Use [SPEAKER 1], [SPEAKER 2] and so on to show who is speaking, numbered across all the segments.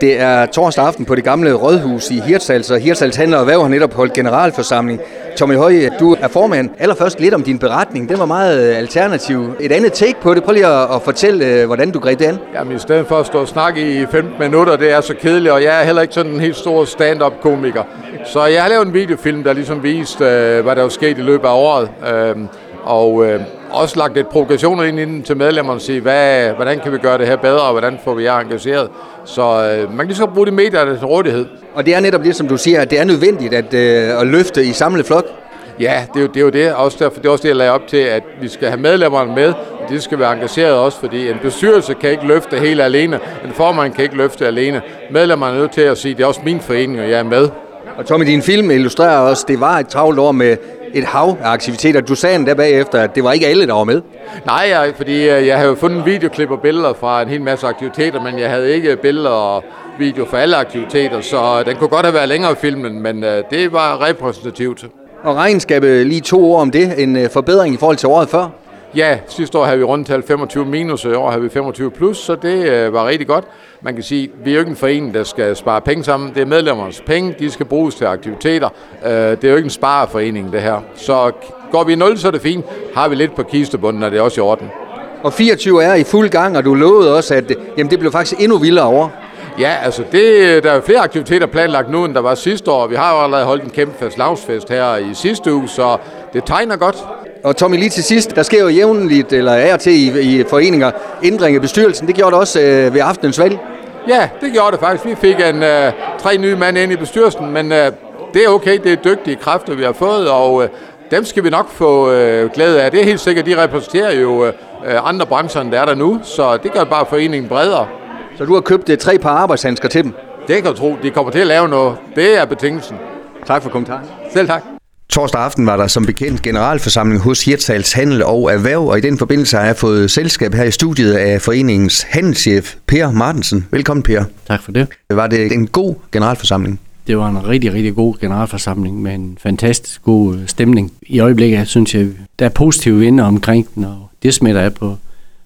[SPEAKER 1] Det er torsdag aften på det gamle rådhus i Hirtshals, og Hirtshals Handler og Erhverv har netop holdt generalforsamling. Tommy Høje, du er formand. Allerførst lidt om din beretning. Den var meget øh, alternativ. Et andet take på det. Prøv lige at, fortælle, øh, hvordan du greb det an.
[SPEAKER 2] Jamen, i stedet for at stå og snakke i 15 minutter, det er så kedeligt, og jeg er heller ikke sådan en helt stor stand-up-komiker. Så jeg har lavet en videofilm, der ligesom viste, øh, hvad der var sket i løbet af året. Øhm, og øh, også lagt lidt provokationer ind i den til medlemmerne og sige, hvad, hvordan kan vi gøre det her bedre, og hvordan får vi jer engageret. Så øh, man kan lige så bruge de medier der til rådighed.
[SPEAKER 1] Og det er netop det, som du siger, at det er nødvendigt at, øh, at løfte i samlet flok.
[SPEAKER 2] Ja, det er, jo, det er jo det. Også derfor, det er også det, jeg lagde op til, at vi skal have medlemmerne med, og de skal være engageret også, fordi en bestyrelse kan ikke løfte helt alene, en formand kan ikke løfte alene. Medlemmerne er nødt til at sige, at det er også min forening, og jeg er med.
[SPEAKER 1] Og Tommy, din film illustrerer også, det var et travlt år med et hav af aktiviteter. Du sagde der bagefter, at det var ikke alle, der var med.
[SPEAKER 2] Nej, jeg, fordi øh, jeg havde fundet videoklip og billeder fra en hel masse aktiviteter, men jeg havde ikke billeder og video for alle aktiviteter, så den kunne godt have været længere filmen, men øh, det var repræsentativt.
[SPEAKER 1] Og regnskabet lige to år om det, en øh, forbedring i forhold til året før?
[SPEAKER 2] Ja, sidste år havde vi rundt 25 minus, og i år har vi 25 plus, så det øh, var rigtig godt. Man kan sige, vi er jo ikke en forening, der skal spare penge sammen. Det er medlemmernes penge, de skal bruges til aktiviteter. Øh, det er jo ikke en spareforening, det her. Så går vi i 0, så er det fint. Har vi lidt på kistebunden, er det også i orden.
[SPEAKER 1] Og 24 er i fuld gang, og du lovede også, at jamen, det blev faktisk endnu vildere over.
[SPEAKER 2] Ja, altså det, der er flere aktiviteter planlagt nu, end der var sidste år. Vi har jo allerede holdt en kæmpe fast her i sidste uge, så det tegner godt.
[SPEAKER 1] Og Tommy, lige til sidst, der sker jo jævnligt, eller er til i, i foreninger, ændring af bestyrelsen. Det gjorde det også øh, ved aftenens valg.
[SPEAKER 2] Ja, det gjorde det faktisk. Vi fik en, øh, tre nye mænd ind i bestyrelsen, men øh, det er okay. Det er dygtige kræfter, vi har fået, og øh, dem skal vi nok få øh, glæde af. Det er helt sikkert, de repræsenterer jo øh, andre brancher, end der er der nu, så det gør bare foreningen bredere.
[SPEAKER 1] Så du har købt øh, tre par arbejdshandsker til dem?
[SPEAKER 2] Det kan du tro. De kommer til at lave noget. Det er betingelsen.
[SPEAKER 1] Tak for kommentaren.
[SPEAKER 2] Selv tak.
[SPEAKER 1] Torsdag aften var der som bekendt generalforsamling hos Hirtshals Handel og Erhverv, og i den forbindelse har jeg fået selskab her i studiet af foreningens handelschef Per Martensen. Velkommen Per.
[SPEAKER 3] Tak for det.
[SPEAKER 1] Var det en god generalforsamling?
[SPEAKER 3] Det var en rigtig, rigtig god generalforsamling med en fantastisk god stemning. I øjeblikket synes jeg, der er positive vinder omkring den, og det smitter af på,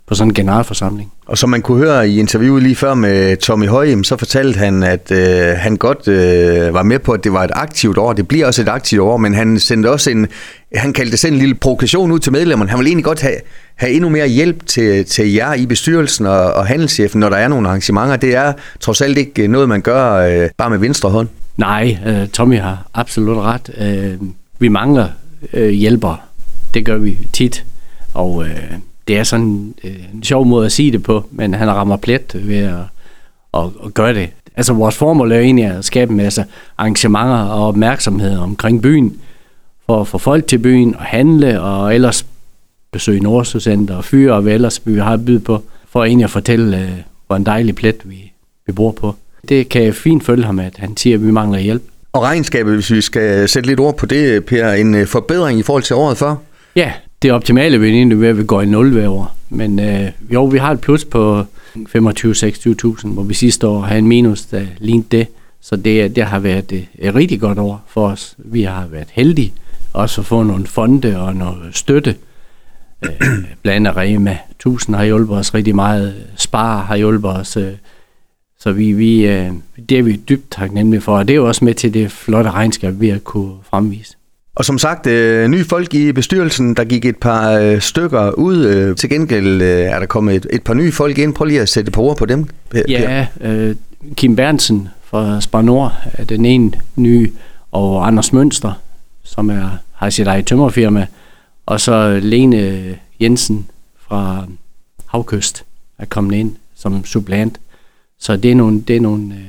[SPEAKER 3] på sådan en generalforsamling.
[SPEAKER 1] Og som man kunne høre i interviewet lige før med Tommy Højem, så fortalte han, at øh, han godt øh, var med på, at det var et aktivt år. Det bliver også et aktivt år, men han sendte også en, han kaldte det selv en lille provokation ud til medlemmerne. Han vil egentlig godt have, have endnu mere hjælp til, til jer i bestyrelsen og, og handelschefen, når der er nogle arrangementer. Det er trods alt ikke øh, noget, man gør øh, bare med venstre hånd.
[SPEAKER 3] Nej, øh, Tommy har absolut ret. Øh, vi mangler øh, hjælpere. Det gør vi tit. Og øh, det er sådan øh, en sjov måde at sige det på, men han rammer plet ved at, at, at gøre det. Altså vores formål er egentlig at skabe en masse arrangementer og opmærksomhed omkring byen, for at få folk til byen og handle, og ellers besøge Nordsøcenter og fyre, og hvad ellers vi har byde på, for egentlig at fortælle, øh, hvor en dejlig plet vi, vi bor på. Det kan jeg fint følge ham, at han siger, at vi mangler hjælp.
[SPEAKER 1] Og regnskabet, hvis vi skal sætte lidt ord på det, Per, en øh, forbedring i forhold til året før?
[SPEAKER 3] Ja, det optimale vil det være, at vi går i nul hver år. Men øh, jo, vi har et plus på 25-26.000, hvor vi sidste år havde en minus, der lignede det. Så det, det har været et, et rigtig godt år for os. Vi har været heldige også at få nogle fonde og noget støtte. Øh, blandt andet Rema 1000 har hjulpet os rigtig meget. Spar har hjulpet os. Øh, så vi, vi, øh, det er vi dybt taknemmelige for, og det er jo også med til det flotte regnskab, vi har kunne fremvise.
[SPEAKER 1] Og som sagt, øh, nye folk i bestyrelsen, der gik et par øh, stykker ud. Øh, til gengæld øh, er der kommet et, et par nye folk ind. Prøv lige at sætte på ord på dem.
[SPEAKER 3] Per. Ja, øh, Kim Bernsen fra Spar Nord er den ene nye, og Anders Mønster, som er, har sit eget tømmerfirma, og så Lene Jensen fra Havkyst er kommet ind som supplant. Så det er nogle, det er nogle, øh,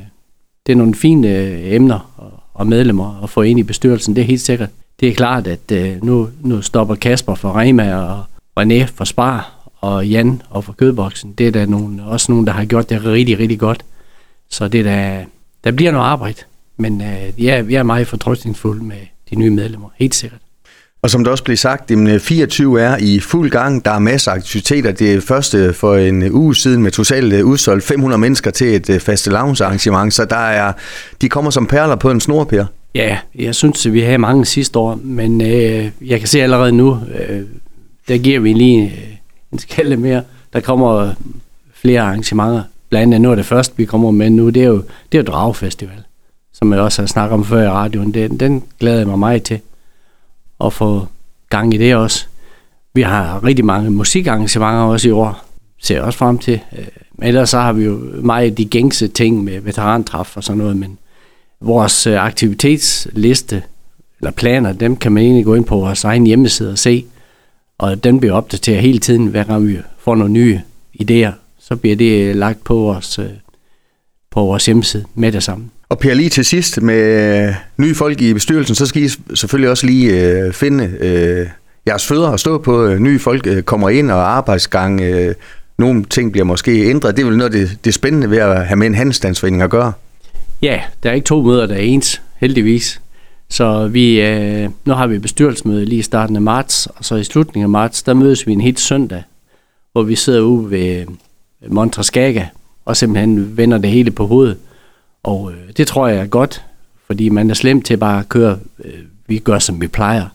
[SPEAKER 3] det er nogle fine øh, emner og medlemmer at få ind i bestyrelsen, det er helt sikkert det er klart, at øh, nu, nu stopper Kasper for Rema og René for Spar og Jan og for Kødboksen. Det er der nogle, også nogen, der har gjort det rigtig, rigtig godt. Så det der, der bliver noget arbejde. Men øh, ja, jeg er meget fortrøstningsfuld med de nye medlemmer, helt sikkert.
[SPEAKER 1] Og som der også blev sagt, 24 øh, er i fuld gang. Der er masser af aktiviteter. Det er første for en uge siden med totalt øh, udsolgt 500 mennesker til et øh, faste faste arrangement. Så der er, de kommer som perler på en snor,
[SPEAKER 3] Ja, jeg synes, at vi havde mange sidste år, men øh, jeg kan se allerede nu, øh, der giver vi lige øh, en skalle mere. Der kommer flere arrangementer blandt andet noget af det første, vi kommer med nu, det er jo, det er jo Dragfestival, som jeg også har snakket om før i radioen. Den, den glæder jeg mig meget til at få gang i det også. Vi har rigtig mange musikarrangementer også i år, ser jeg også frem til. Øh, men ellers så har vi jo meget de gængse ting med veterantræf og sådan noget, men vores øh, aktivitetsliste eller planer, dem kan man egentlig gå ind på vores egen hjemmeside og se, og den bliver opdateret hele tiden, hver gang vi får nogle nye idéer, så bliver det øh, lagt på vores, øh, på vores hjemmeside med det samme.
[SPEAKER 1] Og Per, lige til sidst med nye folk i bestyrelsen, så skal I selvfølgelig også lige øh, finde øh, jeres fødder og stå på. Nye folk øh, kommer ind, og arbejdsgang, øh, nogle ting bliver måske ændret. Det er vel noget af det, det spændende ved at have med en handelsstandsforening at gøre.
[SPEAKER 3] Ja, der er ikke to møder, der er ens, heldigvis. Så vi, øh, nu har vi bestyrelsesmøde lige i starten af marts, og så i slutningen af marts, der mødes vi en helt søndag, hvor vi sidder ude ved Montraskaga og simpelthen vender det hele på hovedet. Og øh, det tror jeg er godt, fordi man er slemt til bare at køre, øh, vi gør som vi plejer.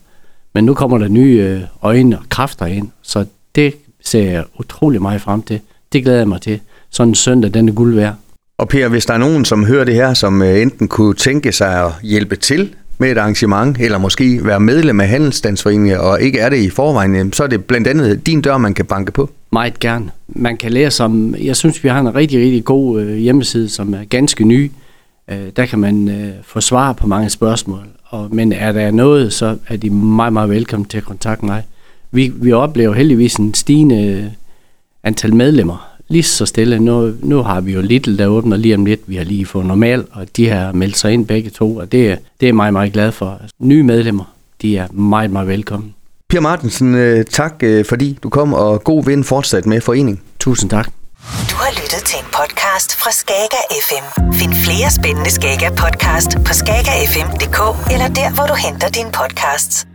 [SPEAKER 3] Men nu kommer der nye øh, øjne og kræfter ind, så det ser jeg utrolig meget frem til. Det glæder jeg mig til. Sådan en søndag, den er guld værd.
[SPEAKER 1] Og Per, hvis der er nogen, som hører det her, som øh, enten kunne tænke sig at hjælpe til med et arrangement, eller måske være medlem af Handelsstandsforeningen, og ikke er det i forvejen, så er det blandt andet din dør, man kan banke på.
[SPEAKER 3] Meget gerne. Man kan læse om, jeg synes, vi har en rigtig, rigtig god øh, hjemmeside, som er ganske ny. Øh, der kan man få svar på mange spørgsmål. Og, men er der noget, så er de meget, meget velkommen til at kontakte mig. Vi, vi oplever heldigvis en stigende antal medlemmer. Lige så stille. Nu, nu har vi jo Little, der åbner lige om lidt. Vi har lige fået normal, og de har meldt sig ind begge to, og det, det er meget, meget glad for. Nye medlemmer, de er meget, meget velkommen.
[SPEAKER 1] Per Martensen, øh, tak øh, fordi du kom, og god vind fortsat med forening.
[SPEAKER 3] Tusind tak.
[SPEAKER 4] Du har lyttet til en podcast fra Skager FM. Find flere spændende Skager podcast på skagerfm.dk eller der, hvor du henter dine podcasts.